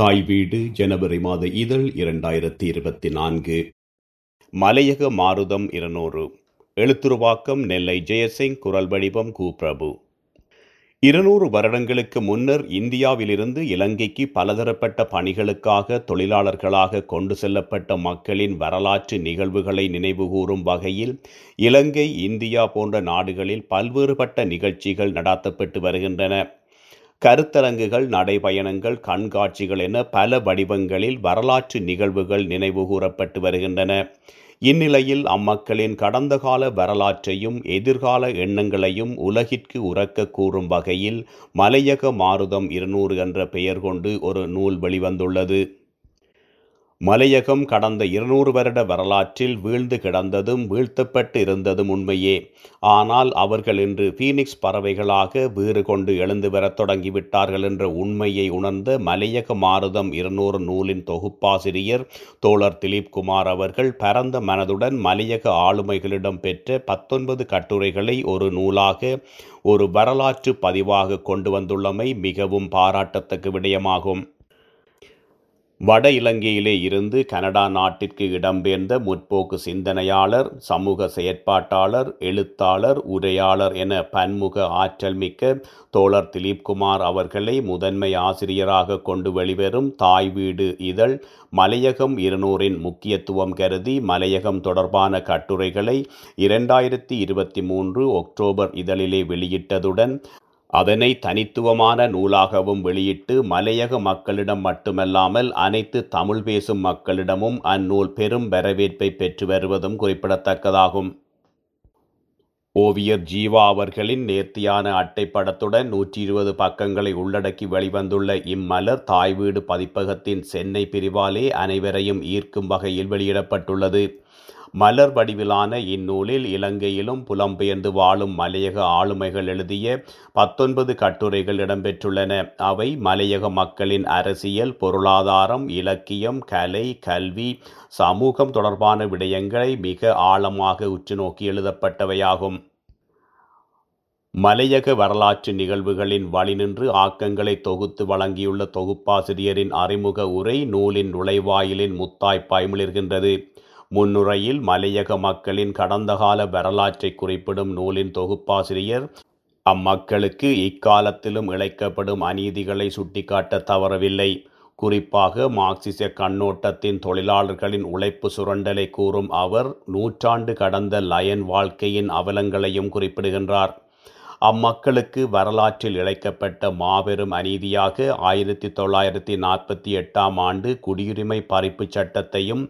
தாய் வீடு ஜனவரி மாத இதழ் இரண்டாயிரத்தி இருபத்தி நான்கு. மலையக மாருதம் இருநூறு. எழுத்துருவாக்கம் நெல்லை ஜெயசிங் குரல் வடிவம் கு பிரபு இருநூறு வருடங்களுக்கு முன்னர் இந்தியாவிலிருந்து இலங்கைக்கு பலதரப்பட்ட பணிகளுக்காக தொழிலாளர்களாக கொண்டு செல்லப்பட்ட மக்களின் வரலாற்று நிகழ்வுகளை நினைவுகூரும் வகையில் இலங்கை இந்தியா போன்ற நாடுகளில் பல்வேறுபட்ட நிகழ்ச்சிகள் நடாத்தப்பட்டு வருகின்றன. கருத்தரங்குகள் நடைபயணங்கள் கண்காட்சிகள் என பல வடிவங்களில் வரலாற்று நிகழ்வுகள் நினைவுகூரப்பட்டு வருகின்றன. இந்நிலையில் அம்மக்களின் கடந்த கால வரலாற்றையும் எதிர்கால எண்ணங்களையும் உலகிற்கு உறக்க கூறும் வகையில் மலையக மாருதம் இருநூறு என்ற பெயர் கொண்டு ஒரு நூல் வெளிவந்துள்ளது. மலையகம் கடந்த இருநூறு வருட வரலாற்றில் வீழ்ந்து கிடந்ததும் வீழ்த்தப்பட்டு இருந்ததும் உண்மையே. ஆனால் அவர்கள் இன்று ஃபீனிக்ஸ் பறவைகளாக வீறு கொண்டு எழுந்து வரத் தொடங்கிவிட்டார்கள் என்ற உண்மையை உணர்ந்த மலையக மாருதம் இருநூறு நூலின் தொகுப்பாசிரியர் தோழர் திலீப் குமார் அவர்கள் பரந்த மனதுடன் மலையக ஆளுமைகளிடம் பெற்ற பத்தொன்பது கட்டுரைகளை ஒரு நூலாக ஒரு வரலாற்று பதிவாக கொண்டு வந்துள்ளமை மிகவும் பாராட்டத்தக்க விடயமாகும். வட இலங்கையிலே இருந்து கனடா நாட்டிற்கு இடம்பெயர்ந்த முற்போக்கு சிந்தனையாளர் சமூக செயற்பாட்டாளர் எழுத்தாளர் உரையாளர் என பன்முக ஆற்றல் மிக்க தோழர் திலீப்குமார் அவர்களை முதன்மை ஆசிரியராக கொண்டு வெளிவரும் தாய் வீடு இதழ் மலையகம் இருநூறின் முக்கியத்துவம் கருதி மலையகம் தொடர்பான கட்டுரைகளை இரண்டாயிரத்தி இருபத்தி மூன்று ஒக்டோபர் இதழிலே வெளியிட்டதுடன் அதனை தனித்துவமான நூலாகவும் வெளியிட்டு மலையக மக்களிடம் மட்டுமல்லாமல் அனைத்து தமிழ் பேசும் மக்களிடமும் அந்நூல் பெரும் வரவேற்பை பெற்று வருவதும் குறிப்பிடத்தக்கதாகும். ஓவியர் ஜீவா அவர்களின் நேர்த்தியான அட்டைப்படத்துடன் நூற்றி இருபது பக்கங்களை உள்ளடக்கி வெளிவந்துள்ள இம்மலர் தாய் வீடு பதிப்பகத்தின் சென்னை பிரிவாலே அனைவரையும் ஈர்க்கும் வகையில் வெளியிடப்பட்டுள்ளது. மலர் வடிவிலான இந்நூலில் இலங்கையிலும் புலம்பெயர்ந்து வாழும் மலையக ஆளுமைகள் எழுதிய பத்தொன்பது கட்டுரைகள் இடம்பெற்றுள்ளன. அவை மலையக மக்களின் அரசியல் பொருளாதாரம் இலக்கியம் கலை கல்வி சமூகம் தொடர்பான விடயங்களை மிக ஆழமாக உற்றுநோக்கி எழுதப்பட்டவையாகும். மலையக வரலாற்று நிகழ்வுகளின் வழிநின்று ஆக்கங்களை தொகுத்து வழங்கியுள்ள தொகுப்பாசிரியரின் அறிமுக உரை நூலின் நுழைவாயிலின் முத்தாய் பாய்மிளிர்கின்றது முன்னுரையில் மலையக மக்களின் கடந்த கால வரலாற்றை குறிப்பிடும் நூலின் தொகுப்பாசிரியர். அம்மக்களுக்கு இக்காலத்திலும் இழைக்கப்படும் அநீதிகளை சுட்டிக்காட்ட தவறவில்லை. குறிப்பாக மார்க்சிச கண்ணோட்டத்தின் தொழிலாளர்களின் உழைப்பு சுரண்டலை கூறும் அவர் நூற்றாண்டு கடந்த லயன் வாழ்க்கையின் அவலங்களையும் குறிப்பிடுகின்றார். அம்மக்களுக்கு வரலாற்றில் இழைக்கப்பட்ட மாபெரும் அநீதியாக ஆயிரத்தி தொள்ளாயிரத்தி நாற்பத்தி எட்டாம் ஆண்டு குடியுரிமை பறிப்பு சட்டத்தையும்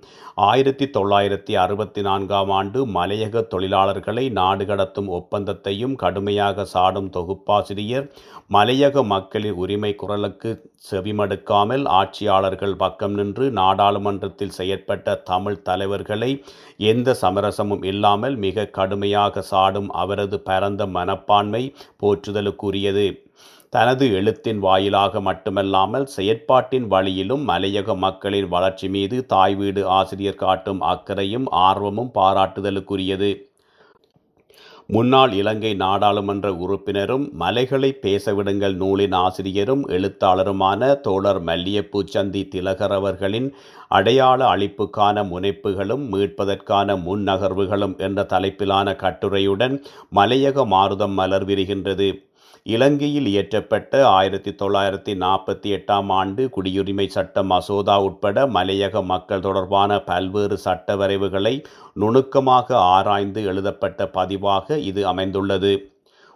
ஆயிரத்தி தொள்ளாயிரத்தி அறுபத்தி நான்காம் ஆண்டு மலையக தொழிலாளர்களை நாடு கடத்தும் ஒப்பந்தத்தையும் கடுமையாக சாடும் தொகுப்பாசிரியர் மலையக மக்களின் உரிமை குரலுக்கு செவிமடுக்காமல் ஆட்சியாளர்கள் பக்கம் நின்று நாடாளுமன்றத்தில் செயற்பட்ட தமிழ் தலைவர்களை எந்த சமரசமும் இல்லாமல் மிக கடுமையாக சாடும் அவரது பரந்த மனப்பான்மை போற்றுதலுக்குரியது. தனது எழுத்தின் வாயிலாக மட்டுமல்லாமல் செயற்பாட்டின் வழியிலும் மலையக மக்களின் வளர்ச்சி மீது தாய் வீடு ஆசிரியர் காட்டும் அக்கறையும் ஆர்வமும் பாராட்டுதலுக்குரியது. முன்னாள் இலங்கை நாடாளுமன்ற உறுப்பினரும் மலைகளை பேசவிடுங்கள் நூலின் ஆசிரியரும் எழுத்தாளருமான தோழர் மல்லியப்பூச்சந்தி திலகர் அவர்களின் அடையாள அழிப்புக்கான முனைப்புகளும் மீட்பதற்கான முன்னகர்வுகளும் என்ற தலைப்பிலான கட்டுரையுடன் மலையக மாறுதம் மலர் விரிகின்றது. இலங்கையில் இயற்றப்பட்ட ஆயிரத்தி தொள்ளாயிரத்தி நாற்பத்தி எட்டாம் ஆண்டு குடியுரிமை சட்ட மசோதா உட்பட மலையக மக்கள் தொடர்பான பல்வேறு சட்ட வரைவுகளை நுணுக்கமாக ஆராய்ந்து எழுதப்பட்ட பதிவாக இது அமைந்துள்ளது.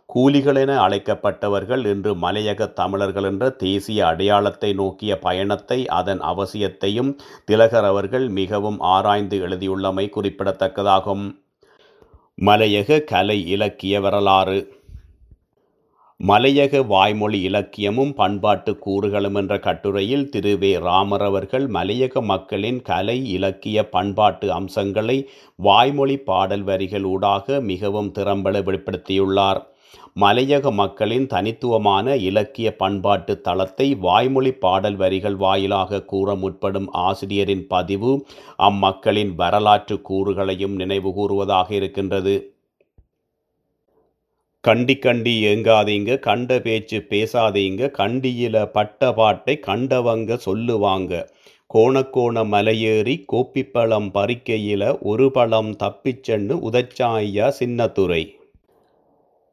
கூலிகள் என அழைக்கப்பட்டவர்கள் இன்று மலையக தமிழர்கள் என்ற தேசிய அடையாளத்தை நோக்கிய பயணத்தை அதன் அவசியத்தையும் திலகர் அவர்கள் மிகவும் ஆராய்ந்து எழுதியுள்ளமை குறிப்பிடத்தக்கதாகும். மலையக கலை இலக்கிய வரலாறு மலையக வாய்மொழி இலக்கியமும் பண்பாட்டு கூறுகளும் என்ற கட்டுரையில் திரு. வே. ராமர் அவர்கள் மலையக மக்களின் கலை இலக்கிய பண்பாட்டு அம்சங்களை வாய்மொழி பாடல் வரிகள் ஊடாக மிகவும் திறம்பட வெளிப்படுத்தியுள்ளார். மலையக மக்களின் தனித்துவமான இலக்கிய பண்பாட்டு தளத்தை வாய்மொழி பாடல் வரிகள் வாயிலாக கூற முற்படும் ஆசிரியரின் பதிவு அம்மக்களின் வரலாற்று கூறுகளையும் நினைவு கூறுவதாக இருக்கின்றது. கண்டி கண்டி ஏங்காதீங்க கண்ட பேச்சு பேசாதீங்க கண்டியில பட்ட பாட்டை கண்டவங்க சொல்லுவாங்க. கோணக்கோண மலையேறி கோப்பிப்பழம் பறிக்கையில ஒரு பழம் தப்பிச்சென்னு உதச்சாய்யா சின்னத்துறை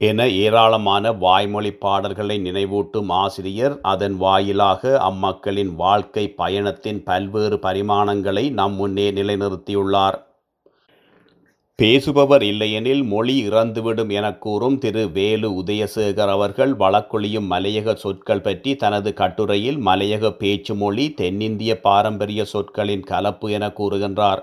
என ஏராளமான வாய்மொழி பாடல்களை நினைவூட்டும் ஆசிரியர் அதன் வாயிலாக அம்மக்களின் வாழ்க்கை பயணத்தின் பல்வேறு பரிமாணங்களை நம் முன்னே நிலைநிறுத்தியுள்ளார். பேசுபவர் இல்லையெனில் மொழி இறந்துவிடும் என கூறும் திரு வேலு உதயசேகர் அவர்கள் வழக்கொழியும் மலையக சொற்கள் பற்றி தனது கட்டுரையில் மலையக பேச்சு மொழி தென்னிந்திய பாரம்பரிய சொற்களின் கலப்பு என கூறுகின்றார்.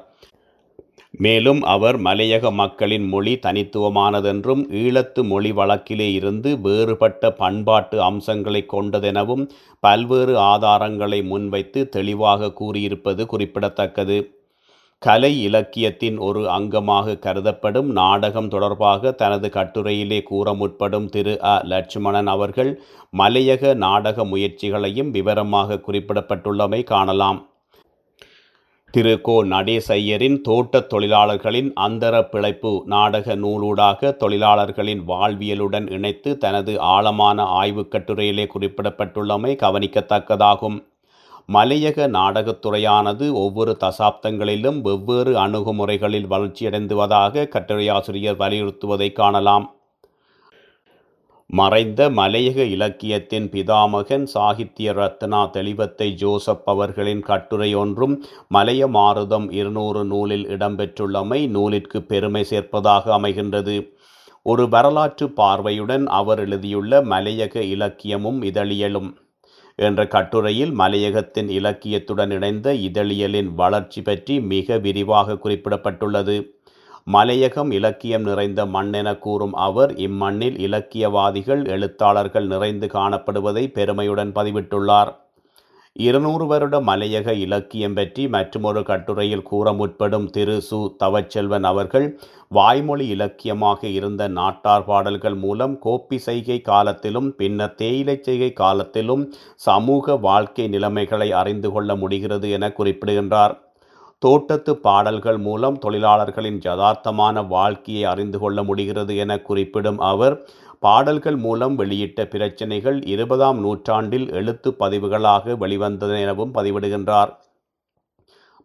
மேலும் அவர் மலையக மக்களின் மொழி தனித்துவமானதென்றும் ஈழத்து மொழி வழக்கிலே இருந்து வேறுபட்ட பண்பாட்டு அம்சங்களை கொண்டதெனவும் பல்வேறு ஆதாரங்களை முன்வைத்து தெளிவாக கூறியிருப்பது குறிப்பிடத்தக்கது. கலை இலக்கியத்தின் ஒரு அங்கமாக கருதப்படும் நாடகம் தொடர்பாக தனது கட்டுரையிலே கூற முற்படும் திரு அ. லட்சுமணன் அவர்கள் மலையக நாடக முயற்சிகளையும் விவரமாக குறிப்பிடப்பட்டுள்ளமை காணலாம். திரு. கோ. நடேசையரின் தோட்டத் தொழிலாளர்களின் அந்தர பிழைப்பு நாடக நூலூடாக தொழிலாளர்களின் வாழ்வியலுடன் இணைத்து தனது ஆழமான ஆய்வுக் கட்டுரையிலே குறிப்பிடப்பட்டுள்ளமை கவனிக்கத்தக்கதாகும். மலையக நாடகத்துறையானது ஒவ்வொரு தசாப்தங்களிலும் வெவ்வேறு அணுகுமுறைகளில் வளர்ச்சியடைந்துவதாக கட்டுரையாசிரியர் வலியுறுத்துவதை காணலாம். மறைந்த மலையக இலக்கியத்தின் பிதாமகன் சாகித்ய ரத்னா தெளிவத்தை ஜோசப் அவர்களின் கட்டுரை ஒன்றும் மலைய மாருதம் இருநூறு நூலில் இடம்பெற்றுள்ளமை நூலிற்கு பெருமை சேர்ப்பதாக அமைகின்றது. ஒரு வரலாற்று பார்வையுடன் அவர் எழுதியுள்ள மலையக இலக்கியமும் இதழியலும். என்ற கட்டுரையில் மலையகத்தின் இலக்கியத்துடன் இணைந்த இதழியலின் வளர்ச்சி பற்றி மிக விரிவாக குறிப்பிடப்பட்டுள்ளது. மலையகம் இலக்கியம் நிறைந்த மண் என கூறும் அவர் இம்மண்ணில் இலக்கியவாதிகள் எழுத்தாளர்கள் நிறைந்து காணப்படுவதை பெருமையுடன் பதிவிட்டுள்ளார். இருநூறு வருட மலையக இலக்கியம் பற்றி மற்றுமொரு கட்டுரையில் கூற முற்படும் திரு. சு. தவச்செல்வன் அவர்கள் வாய்மொழி இலக்கியமாக இருந்த நாட்டார் பாடல்கள் மூலம் கோப்பி செய்கை காலத்திலும் பின்னர் தேயிலை செய்கை காலத்திலும் சமூக வாழ்க்கை நிலைமைகளை அறிந்து கொள்ள முடிகிறது என குறிப்பிடுகின்றார். தோட்டத்து பாடல்கள் மூலம் தொழிலாளர்களின் யதார்த்தமான வாழ்க்கையை அறிந்து கொள்ள முடிகிறது என குறிப்பிடும் அவர் பாடல்கள் மூலம் வெளியிட்ட பிரச்சனைகள் இருபதாம் நூற்றாண்டில் எழுத்து பதிவுகளாக வெளிவந்தன எனவும் பதிவிடுகின்றார்.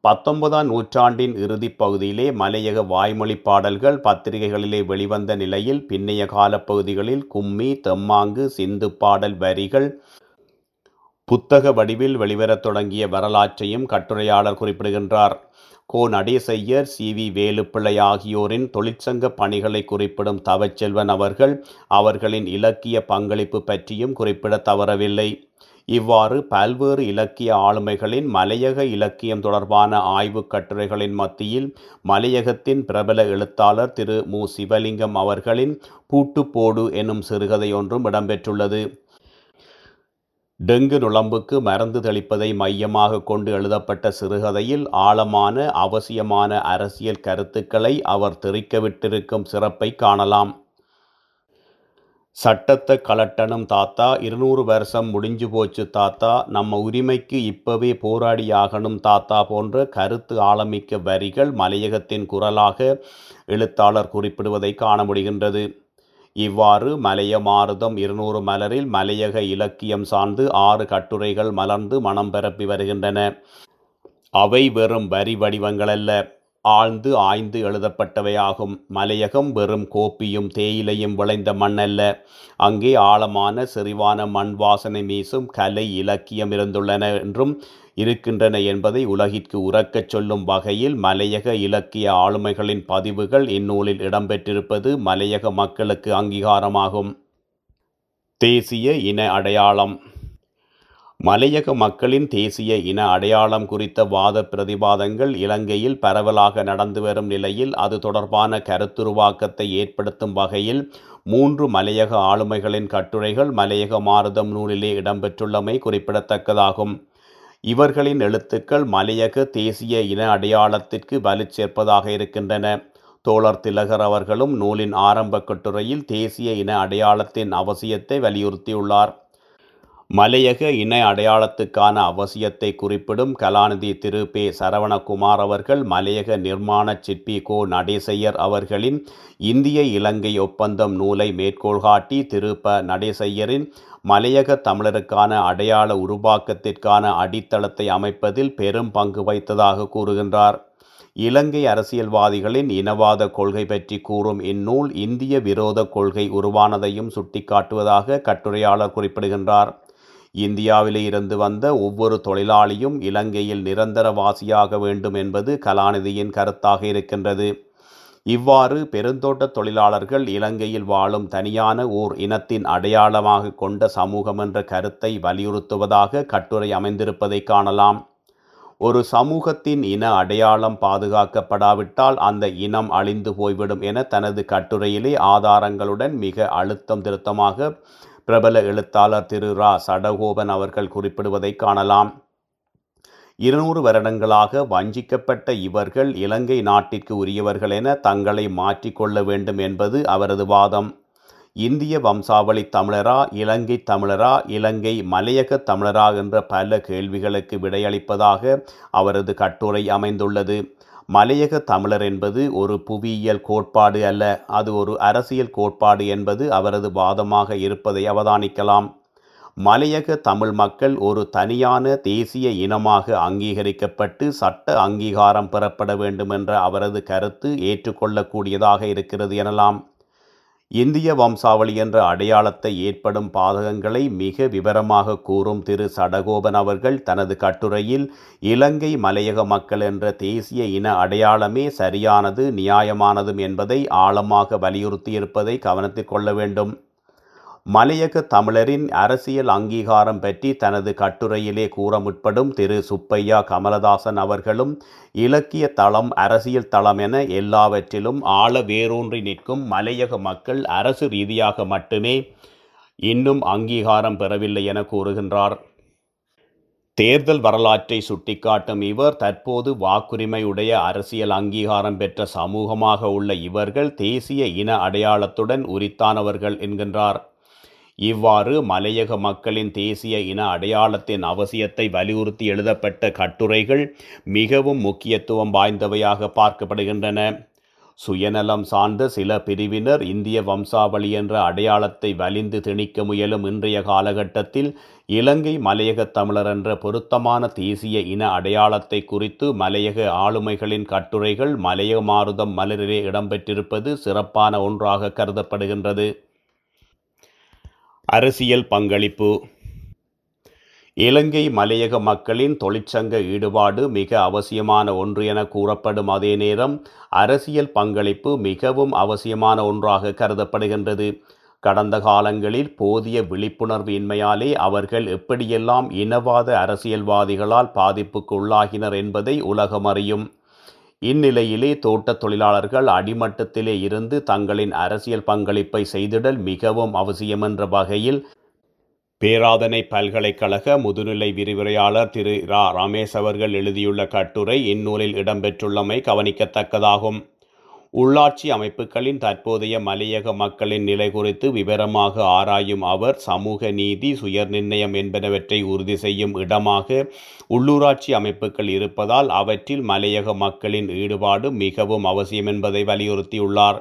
பத்தொன்பதாம் நூற்றாண்டின் இறுதிப் பகுதியிலே மலையக வாய்மொழி பாடல்கள் பத்திரிகைகளிலே வெளிவந்த நிலையில் பின்னைய காலப்பகுதிகளில் கும்மி தெம்மாங்கு சிந்து பாடல் வரிகள் புத்தக வடிவில் வெளிவரத் தொடங்கிய வரலாற்றையும் கட்டுரையாளர் குறிப்பிடுகின்றார். கோ. நடேசையர் சி. வி. வேலுப்பிள்ளை ஆகியோரின் தொழிற்சங்க பணிகளை குறிப்பிடும் தவச்செல்வன் அவர்கள் அவர்களின் இலக்கிய பங்களிப்பு பற்றியும் குறிப்பிட தவறவில்லை. இவ்வாறு பல்வேறு இலக்கிய ஆளுமைகளின் மலையக இலக்கியம் தொடர்பான ஆய்வுக் கட்டுரைகளின் மத்தியில் மலையகத்தின் பிரபல எழுத்தாளர் திரு மு. சிவலிங்கம் அவர்களின் பூட்டுப்போடு எனும் சிறுகதை ஒன்றும் இடம்பெற்றுள்ளது டெங்கு நுழம்புக்கு மருந்து தெளிப்பதை மையமாக கொண்டு எழுதப்பட்ட சிறுகதையில் ஆழமான அவசியமான அரசியல் கருத்துக்களை அவர் தெரிக்கவிட்டிருக்கும் சிறப்பை காணலாம். சட்டத்தை கலட்டணும் தாத்தா இருநூறு வருஷம் முடிஞ்சு போச்சு தாத்தா நம்ம உரிமைக்கு இப்பவே போராடியாகணும் தாத்தா போன்ற கருத்து ஆழமிக்க வரிகள் மலையகத்தின் குரலாக எழுத்தாளர் குறிப்பிடுவதை காண முடிகின்றது. இவ்வாறு மலையமாரதம் இருநூறு மலரில் மலையக இலக்கியம் சார்ந்து ஆறு கட்டுரைகள் மலர்ந்து மனம் பரப்பி வருகின்றன. அவை வெறும் வரி வடிவங்களல்ல. ஆழ்ந்து ஆய்ந்து எழுதப்பட்டவையாகும். மலையகம் வெறும் கோப்பியும் தேயிலையும் விளைந்த மண்ணல்ல. அங்கே ஆழமான செறிவான மண் வாசனை மீசும் கலை இலக்கியம் இருந்துள்ளன என்றும் இருக்கின்றன என்பதை உலகிற்கு உறக்கச் சொல்லும் வகையில் மலையக இலக்கிய ஆளுமைகளின் பதிவுகள் இந்நூலில் இடம்பெற்றிருப்பது மலையக மக்களுக்கு அங்கீகாரமாகும். தேசிய இன அடையாளம். மலையக மக்களின் தேசிய இன அடையாளம் குறித்த வாத பிரதிவாதங்கள் இலங்கையில் பரவலாக நடந்து வரும் நிலையில் அது தொடர்பான கருத்துருவாக்கத்தை ஏற்படுத்தும் வகையில் மூன்று மலையக ஆளுமைகளின் கட்டுரைகள் மலையக மாறுதம் நூலிலே இடம்பெற்றுள்ளமை குறிப்பிடத்தக்கதாகும். இவர்களின் எழுத்துக்கள் மலையக தேசிய இன அடையாளத்திற்கு வலு சேர்ப்பதாக இருக்கின்றன. தோழர் திலகர் அவர்களும் நூலின் ஆரம்ப கட்டுரையில் தேசிய இன அடையாளத்தின் அவசியத்தை வலியுறுத்தியுள்ளார். மலையக இன அடையாளத்துக்கான அவசியத்தை குறிப்பிடும் கலாநிதி திரு. பே. சரவணகுமார் அவர்கள் மலையக நிர்மாண சிற்பி கோ. நடேசையர் அவர்களின் இந்திய இலங்கை ஒப்பந்தம் நூலை மேற்கோள் காட்டி திரு ப நடேசையரின் மலையக தமிழருக்கான அடையாள உருவாக்கத்திற்கான அடித்தளத்தை அமைப்பதில் பெரும் பங்கு வைத்ததாக கூறுகின்றார். இலங்கை அரசியல்வாதிகளின் இனவாத கொள்கை பற்றி கூறும் இந்நூல் இந்திய விரோத கொள்கை உருவானதையும் சுட்டிக்காட்டுவதாக கட்டுரையாளர் குறிப்பிடுகின்றார். இந்தியாவிலே இருந்து வந்த ஒவ்வொரு தொழிலாளியும் இலங்கையில் நிரந்தரவாசியாக வேண்டும் என்பது கலாநிதியின் கருத்தாக இருக்கின்றது. இவ்வாறு பெருந்தோட்ட தொழிலாளர்கள் இலங்கையில் வாழும் தனியான ஓர் இனத்தின் அடையாளமாக கொண்ட சமூகம் என்ற கருத்தை வலியுறுத்துவதாக கட்டுரை அமைந்திருப்பதை காணலாம். ஒரு சமூகத்தின் இன அடையாளம் பாதுகாக்கப்படாவிட்டால் அந்த இனம் அழிந்து போய்விடும் என தனது கட்டுரையிலே ஆதாரங்களுடன் மிக அழுத்தம் திருத்தமாக பிரபல எழுத்தாளர் திரு ரா. சடகோபன் அவர்கள் குறிப்பிடுவதை காணலாம். இருநூறு வருடங்களாக வஞ்சிக்கப்பட்ட இவர்கள் இலங்கை நாட்டிற்கு உரியவர்கள் என தங்களை மாற்றிக்கொள்ள வேண்டும் என்பது அவரது வாதம். இந்திய வம்சாவளி தமிழரா இலங்கை தமிழரா இலங்கை மலையக தமிழரா என்ற பல கேள்விகளுக்கு விடையளிப்பதாக அவரது கட்டுரை அமைந்துள்ளது. மலையக தமிழர் என்பது ஒரு புவியியல் கோட்பாடு அல்ல அது ஒரு அரசியல் கோட்பாடு என்பது அவரது வாதமாக இருப்பதை அவதானிக்கலாம். மலையக தமிழ் மக்கள் ஒரு தனியான தேசிய இனமாக அங்கீகரிக்கப்பட்டு சட்ட அங்கீகாரம் பெறப்பட வேண்டும் என்ற அவரது கருத்து ஏற்றுக்கொள்ளக்கூடியதாக இருக்கிறது எனலாம். இந்திய வம்சாவளி என்ற அடையாளத்தை ஏற்படும் பாதகங்களை மிக விவரமாக கூறும் திரு. சடகோபன் அவர்கள் தனது கட்டுரையில் இலங்கை மலையக மக்கள் என்ற தேசிய இன அடையாளமே சரியானது நியாயமானதும் என்பதை ஆழமாக வலியுறுத்தியிருப்பதை கவனத்தில் கொள்ள வேண்டும். மலையக தமிழரின் அரசியல் அங்கீகாரம் பற்றி தனது கட்டுரையிலே கூற முற்படும் திரு. சுப்பையா கமலதாசன் அவர்களும் இலக்கிய தளம் அரசியல் தளம் என எல்லாவற்றிலும் ஆழ வேரூன்றி நிற்கும் மலையக மக்கள் அரசு ரீதியாக மட்டுமே இன்னும் அங்கீகாரம் பெறவில்லை என கூறுகின்றார். தேர்தல் வரலாற்றை சுட்டிக்காட்டும் இவர் தற்போது வாக்குரிமையுடைய அரசியல் அங்கீகாரம் பெற்ற சமூகமாக உள்ள இவர்கள் தேசிய இன அடையாளத்துடன் உரித்தானவர்கள் என்கின்றார். இவ்வாறு மலையக மக்களின் தேசிய இன அடையாளத்தின் அவசியத்தை வலியுறுத்தி எழுதப்பட்ட கட்டுரைகள் மிகவும் முக்கியத்துவம் வாய்ந்தவையாக பார்க்கப்படுகின்றன. சுயநலம் சார்ந்த சில பிரிவினர் இந்திய வம்சாவளி என்ற அடையாளத்தை வலிந்து திணிக்க முயலும் இன்றைய காலகட்டத்தில் இலங்கை மலையக தமிழர் என்ற பொருத்தமான தேசிய இன அடையாளத்தை குறித்து மலையக ஆளுமைகளின் கட்டுரைகள் மலைய மாறுதம் மலரிலே இடம்பெற்றிருப்பது சிறப்பான ஒன்றாக கருதப்படுகின்றது. அரசியல் பங்களிப்பு. இலங்கை மலையக மக்களின் தொழிற்சங்க ஈடுபாடு மிக அவசியமான ஒன்று என கூறப்படும் அதே நேரம் அரசியல் பங்களிப்பு மிகவும் அவசியமான ஒன்றாக கருதப்படுகின்றது. கடந்த காலங்களில் போதிய விழிப்புணர்வு இன்மையாலே அவர்கள் எப்படியெல்லாம் இனவாத அரசியல்வாதிகளால் பாதிப்புக்கு உள்ளாகினர் என்பதை உலகம் அறியும். இந்நிலையிலே தோட்டத் தொழிலாளர்கள் அடிமட்டத்திலே இருந்து தங்களின் அரசியல் பங்களிப்பை செய்திடல் மிகவும் அவசியமென்ற வகையில் பேராதனை பல்கலைக்கழக முதுநிலை விரிவுரையாளர் திரு ரா ரமேஷ் அவர்கள் எழுதியுள்ள கட்டுரை இந்நூலில் இடம்பெற்றுள்ளமை கவனிக்கத்தக்கதாகும். உள்ளாட்சி அமைப்புகளின் தற்போதைய மலையக மக்களின் நிலை குறித்து விவரமாக ஆராயும் அவர் சமூக நீதி சுயநிர்ணயம் என்பனவற்றை உறுதி செய்யும் இடமாக உள்ளூராட்சி அமைப்புகள் இருப்பதால் அவற்றில் மலையக மக்களின் ஈடுபாடு மிகவும் அவசியம் என்பதை வலியுறுத்தியுள்ளார்.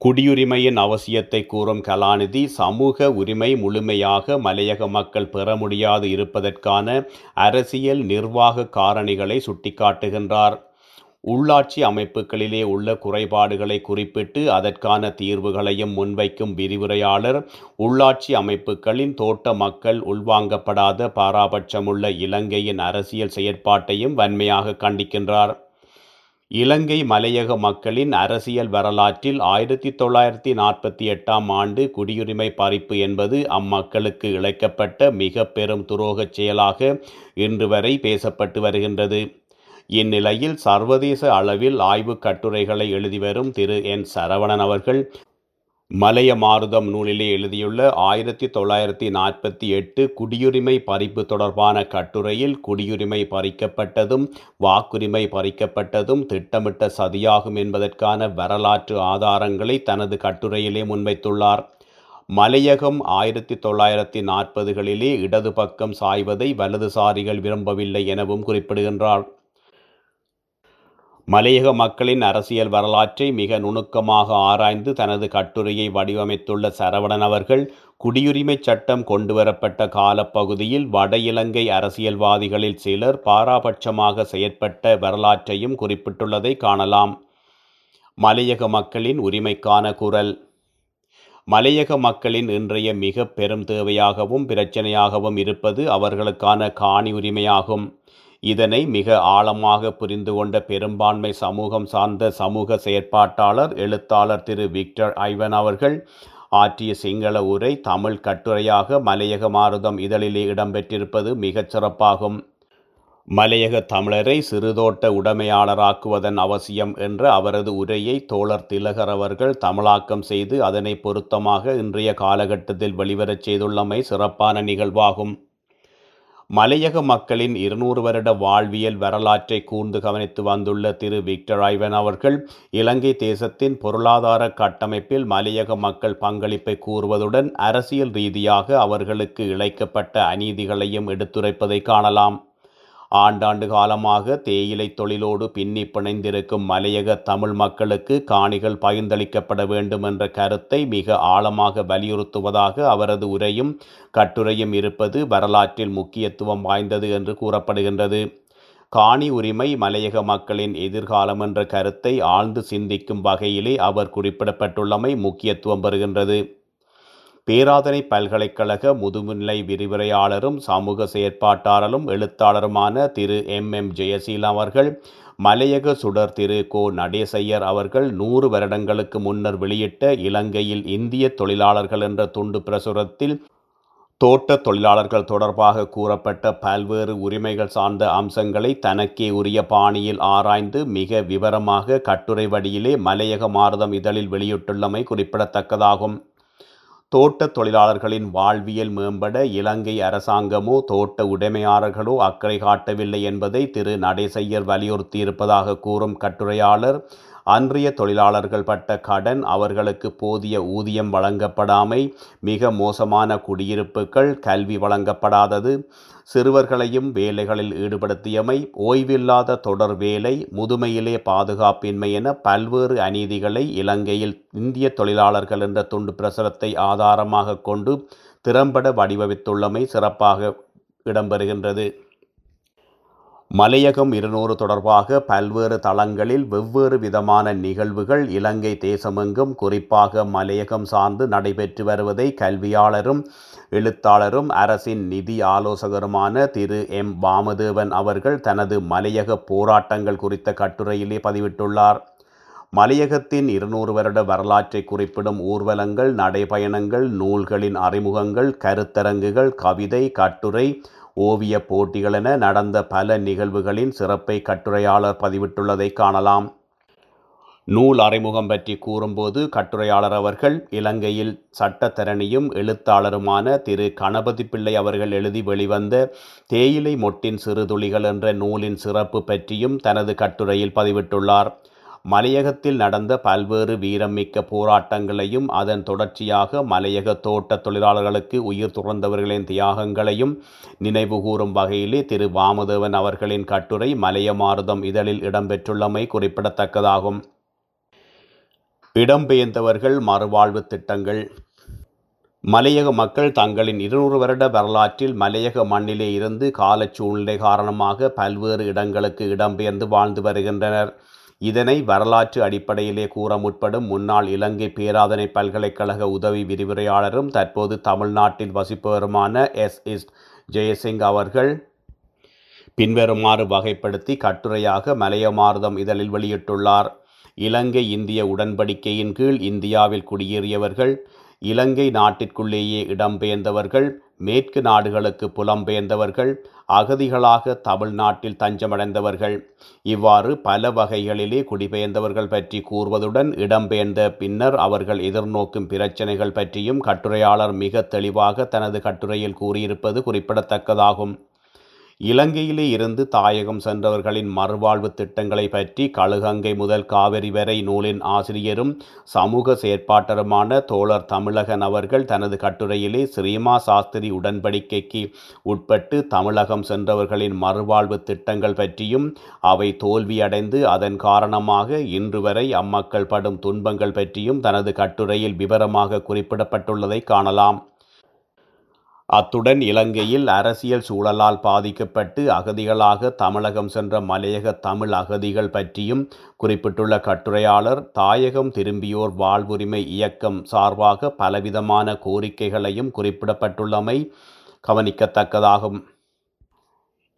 குடியுரிமையின் அவசியத்தை கூறும் கலாநிதி சமூக உரிமை முழுமையாக மலையக மக்கள் பெற முடியாது இருப்பதற்கான அரசியல் நிர்வாக காரணிகளை சுட்டிக்காட்டுகின்றார். உள்ளாட்சி அமைப்புகளிலே உள்ள குறைபாடுகளை குறிப்பிட்டு அதற்கான தீர்வுகளையும் முன்வைக்கும் விரிவுரையாளர் உள்ளாட்சி அமைப்புகளின் தோட்ட மக்கள் உள்வாங்கப்படாத பாராபட்சமுள்ள இலங்கையின் அரசியல் செயற்பாட்டையும் வன்மையாக கண்டிக்கின்றார். இலங்கை மலையக மக்களின் அரசியல் வரலாற்றில் ஆயிரத்தி தொள்ளாயிரத்தி நாற்பத்தி எட்டாம் ஆண்டு குடியுரிமை பறிப்பு என்பது அம்மக்களுக்கு இழைக்கப்பட்ட மிக பெரும் துரோகச் செயலாக இன்று வரை பேசப்பட்டு வருகின்றது. இந்நிலையில் சர்வதேச அளவில் ஆய்வுக் கட்டுரைகளை எழுதி வரும் திரு. என். சரவணன் அவர்கள் மலைய மாருதம் நூலிலே எழுதியுள்ள ஆயிரத்தி தொள்ளாயிரத்தி நாற்பத்தி எட்டு குடியுரிமை பறிப்பு தொடர்பான கட்டுரையில் குடியுரிமை பறிக்கப்பட்டதும் வாக்குரிமை பறிக்கப்பட்டதும் திட்டமிட்ட சதியாகும் என்பதற்கான வரலாற்று ஆதாரங்களை தனது கட்டுரையிலே முன்வைத்துள்ளார். மலையகம் ஆயிரத்தி தொள்ளாயிரத்தி நாற்பதுகளிலே இடது பக்கம் சாய்வதை வலதுசாரிகள் விரும்பவில்லை எனவும் குறிப்பிடுகின்றார். மலையக மக்களின் அரசியல் வரலாற்றை மிக நுணுக்கமாக ஆராய்ந்து தனது கட்டுரையை வடிவமைத்துள்ள சரவணன் அவர்கள் குடியுரிமை சட்டம் கொண்டுவரப்பட்ட காலப்பகுதியில் வட இலங்கை அரசியல்வாதிகளில் சிலர் பாராபட்சமாக செயற்பட்ட வரலாற்றையும் குறிப்பிட்டுள்ளதை காணலாம். மலையக மக்களின் உரிமைக்கான குரல். மலையக மக்களின் இன்றைய மிக பெரும் தேவையாகவும் பிரச்சனையாகவும் இருப்பது அவர்களுக்கான காணி உரிமையாகும். இதனை மிக ஆழமாக புரிந்து கொண்ட பெரும்பான்மை சமூகம் சார்ந்த சமூக செயற்பாட்டாளர் எழுத்தாளர் திரு விக்டர் ஐவன் அவர்கள் ஆற்றிய சிங்கள உரை தமிழ் கட்டுரையாக மலையக மாறுதம் இதழிலே இடம்பெற்றிருப்பது மிகச் சிறப்பாகும். மலையக தமிழரை சிறுதோட்ட உடைமையாளராக்குவதன் அவசியம் என்ற அவரது உரையை தோழர் திலகர் அவர்கள் தமிழாக்கம் செய்து அதனை பொருத்தமாக இன்றைய காலகட்டத்தில் வெளிவரச் செய்துள்ளமை சிறப்பான நிகழ்வாகும். மலையக மக்களின் இருநூறு வருட வாழ்வியல் வரலாற்றை கூர்ந்து கவனித்து வந்துள்ள திரு விக்டர் ஐவன் அவர்கள் இலங்கை தேசத்தின் பொருளாதார கட்டமைப்பில் மலையக மக்கள் பங்களிப்பை கூறுவதுடன் அரசியல் ரீதியாக அவர்களுக்கு இழைக்கப்பட்ட அநீதிகளையும் எடுத்துரைப்பதை காணலாம். ஆண்டாண்டு காலமாக தேயிலை தொழிலோடு பின்னி பிணைந்திருக்கும் மலையக தமிழ் மக்களுக்கு காணிகள் பகிர்ந்தளிக்கப்பட வேண்டும் என்ற கருத்தை மிக ஆழமாக வலியுறுத்துவதாக அவரது உரையும் கட்டுரையும் இருப்பது வரலாற்றில் முக்கியத்துவம் வாய்ந்தது என்று கூறப்படுகின்றது. காணி உரிமை மலையக மக்களின் எதிர்காலம் என்ற கருத்தை ஆழ்ந்து சிந்திக்கும் வகையிலே அவர் குறிப்பிடப்பட்டுள்ளமை முக்கியத்துவம் பெறுகின்றது. பேராதனை பல்கலைக்கழக முதுநிலை விரிவுரையாளரும் சமூக செயற்பாட்டாளரும் எழுத்தாளருமான திரு எம். எம். ஜெயசீலா அவர்கள் மலையக சுடர் திரு கோ. நடேசையர் அவர்கள் நூறு வருடங்களுக்கு முன்னர் வெளியிட்ட இலங்கையில் இந்திய தொழிலாளர்கள் என்ற துண்டு பிரசுரத்தில் தோட்ட தொழிலாளர்கள் தொடர்பாக கூறப்பட்ட பல்வேறு உரிமைகள் சார்ந்த அம்சங்களை தனக்கே உரிய பாணியில் ஆராய்ந்து மிக விவரமாக கட்டுரை வடியிலே மலையக மாரதம் இதழில் வெளியிட்டுள்ளமை குறிப்பிடத்தக்கதாகும். தோட்ட தொழிலாளர்களின் வாழ்வியல் மேம்பட இலங்கை அரசாங்கமோ தோட்ட உடைமையாளர்களோ அக்கறை காட்டவில்லை என்பதை திரு. நடேசையர் வலியுறுத்தியிருப்பதாக கூறும் கட்டுரையாளர் அன்றைய தொழிலாளர்கள் பட்ட கடன் அவர்களுக்கு போதிய ஊதியம் வழங்கப்படாமை மிக மோசமான குடியிருப்புகள் கல்வி வழங்கப்படாதது சிறுவர்களையும் வேலைகளில் ஈடுபடுத்தியமை ஓய்வில்லாத தொடர் வேலை முதுமையிலே பாதுகாப்பின்மை என பல்வேறு அநீதிகளை இலங்கையில் இந்திய தொழிலாளர்கள் என்ற துண்டு பிரசுரத்தை ஆதாரமாக கொண்டு திறம்பட வடிவமைத்துள்ளமை சிறப்பாக இடம்பெறுகின்றது. மலையகம் இருநூறு தொடர்பாக பல்வேறு தளங்களில் வெவ்வேறு விதமான நிகழ்வுகள் இலங்கை தேசமெங்கும் குறிப்பாக மலையகம் சார்ந்து நடைபெற்று வருவதை கல்வியாளரும் எழுத்தாளரும் அரசின் நிதி ஆலோசகருமான திரு. எம். வாமதேவன் அவர்கள் தனது மலையக போராட்டங்கள் குறித்த கட்டுரையிலே பதிவிட்டுள்ளார். மலையகத்தின் இருநூறு வருட வரலாற்றை குறிப்பிடும் ஊர்வலங்கள் நடைபயணங்கள் நூல்களின் அறிமுகங்கள் கருத்தரங்குகள் கவிதை கட்டுரை ஓவிய போட்டிகள் என நடந்த பல நிகழ்வுகளின் சிறப்பை கட்டுரையாளர் பதிவிட்டுள்ளதை காணலாம். நூல் அறிமுகம் பற்றி கூறும்போது கட்டுரையாளர் அவர்கள் இலங்கையில் சட்டத்தரணியும் எழுத்தாளருமான திரு. கணபதி பிள்ளை அவர்கள் எழுதி வெளிவந்த தேயிலை மொட்டின் சிறுதுளிகள் என்ற நூலின் சிறப்பு பற்றியும் தனது கட்டுரையில் பதிவிட்டுள்ளார். மலையகத்தில் நடந்த பல்வேறு வீரமிக்க போராட்டங்களையும் அதன் தொடர்ச்சியாக மலையக தோட்ட தொழிலாளர்களுக்கு உயிர் துறந்தவர்களின் தியாகங்களையும் நினைவுகூரும் வகையிலே திரு. வாமதேவன் அவர்களின் கட்டுரை மலையமாறுதம் இதழில் இடம்பெற்றுள்ளமை குறிப்பிடத்தக்கதாகும். இடம்பெயர்ந்தவர்கள் மறுவாழ்வு திட்டங்கள். மலையக மக்கள் தங்களின் இருநூறு வருட வரலாற்றில் மலையக மண்ணிலே இருந்து கால சூழ்நிலை காரணமாக பல்வேறு இடங்களுக்கு இடம்பெயர்ந்து வாழ்ந்து வருகின்றனர். இதனை வரலாற்று அடிப்படையிலே கூற முற்படும் முன்னாள் இலங்கை பேராதனை பல்கலைக்கழக உதவி விரிவுரையாளரும் தற்போது தமிழ்நாட்டில் வசிப்பவருமான எஸ். எஸ். ஜெயசிங் அவர்கள் பின்வருமாறு வகைப்படுத்தி கட்டுரையாக மலையமாரதம் இதழில் வெளியிட்டுள்ளார். இலங்கை இந்திய உடன்படிக்கையின் கீழ் இந்தியாவில் குடியேறியவர்கள் இலங்கை நாட்டிற்குள்ளேயே இடம்பெயர்ந்தவர்கள் மேற்கு நாடுகளுக்கு புலம்பெயர்ந்தவர்கள் அகதிகளாக தமிழ்நாட்டில் தஞ்சமடைந்தவர்கள். இவ்வாறு பல வகைகளிலே குடிபெயர்ந்தவர்கள் பற்றி கூறுவதுடன் இடம்பெயர்ந்த பின்னர் அவர்கள் எதிர்நோக்கும் பிரச்சினைகள் பற்றியும் கட்டுரையாளர் மிக தெளிவாக தனது கட்டுரையில் கூறியிருப்பது குறிப்பிடத்தக்கதாகும். இலங்கையிலே இருந்து தாயகம் சென்றவர்களின் மறுவாழ்வு திட்டங்களை பற்றி கழுகங்கை முதல் காவிரி வரை நூலின் ஆசிரியரும் சமூக செயற்பாட்டருமான தோழர் தமிழகன் அவர்கள் தனது கட்டுரையிலே ஸ்ரீமா சாஸ்திரி உடன்படிக்கைக்கு உட்பட்டு தமிழகம் சென்றவர்களின் மறுவாழ்வு திட்டங்கள் பற்றியும் அவை தோல்வியடைந்து அதன் காரணமாக இன்று வரை அம்மக்கள் படும் துன்பங்கள் பற்றியும் தனது கட்டுரையில் விவரமாக குறிப்பிடப்பட்டுள்ளதை காணலாம். அத்துடன் இலங்கையில் அரசியல் சூழலால் பாதிக்கப்பட்டு அகதிகளாக தமிழகம் சென்ற மலையக தமிழ் அகதிகள் பற்றியும் குறிப்பிட்டுள்ள கட்டுரையாளர் தாயகம் திரும்பியோர் வாழ்வுரிமை இயக்கம் சார்பாக பலவிதமான கோரிக்கைகளையும் குறிப்பிடப்பட்டுள்ளமை கவனிக்கத்தக்கதாகும்.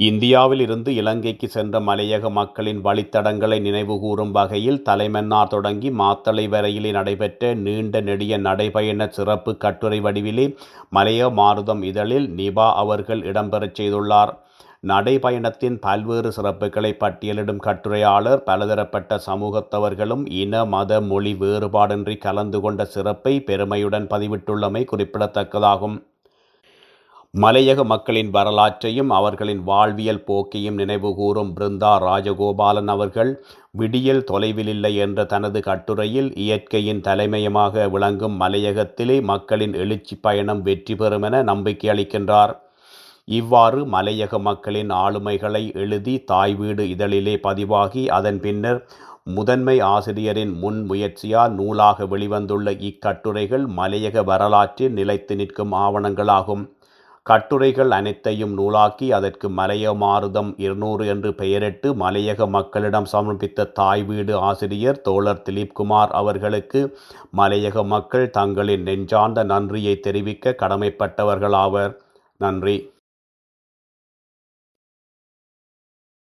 இந்தியாவில் இருந்து இலங்கைக்கு சென்ற மலையக மக்களின் வழித்தடங்களை நினைவுகூரும் வகையில் தலைமன்னார் தொடங்கி மாத்தளை வரையிலே நடைபெற்ற நீண்ட நெடிய நடைபயண சிறப்பு கட்டுரை வடிவிலே மலைய மாருதம் இதழில் நிபா அவர்கள் இடம்பெறச் செய்துள்ளார். நடைபயணத்தின் பல்வேறு சிறப்புகளை பட்டியலிடும் கட்டுரையாளர் பலதரப்பட்ட சமூகத்தவர்களும் இன மத மொழி வேறுபாடின்றி கலந்து கொண்ட சிறப்பை பெருமையுடன் பதிவிட்டுள்ளமை குறிப்பிடத்தக்கதாகும். மலையக மக்களின் வரலாற்றையும் அவர்களின் வாழ்வியல் போக்கையும் நினைவுகூரும் பிருந்தா ராஜகோபாலன் அவர்கள் விடியல் தொலைவிலில்லை என்ற தனது கட்டுரையில் இயற்கையின் தலைமையமாக விளங்கும் மலையகத்திலே மக்களின் எழுச்சி பயணம் வெற்றி பெறும் என நம்பிக்கை அளிக்கின்றார். இவ்வாறு மலையக மக்களின் ஆளுமைகளை எழுதி தாய் வீடு இதழிலே பதிவாகி அதன் பின்னர் முதன்மை ஆசிரியரின் முன் முயற்சியால் நூலாக வெளிவந்துள்ள இக்கட்டுரைகள் மலையக வரலாற்றில் நிலைத்து நிற்கும் ஆவணங்களாகும். கட்டுரைகள் அனைத்தையும் நூலாக்கி அதற்கு மலைய மாறுதம் இருநூறு என்று பெயரிட்டு மலையக மக்களிடம் சமர்ப்பித்த தாய் வீடு ஆசிரியர் தோழர் திலீப்குமார் அவர்களுக்கு மலையக மக்கள் தங்களின் நெஞ்சார்ந்த நன்றியை தெரிவிக்க கடமைப்பட்டவர்களாவர் நன்றி.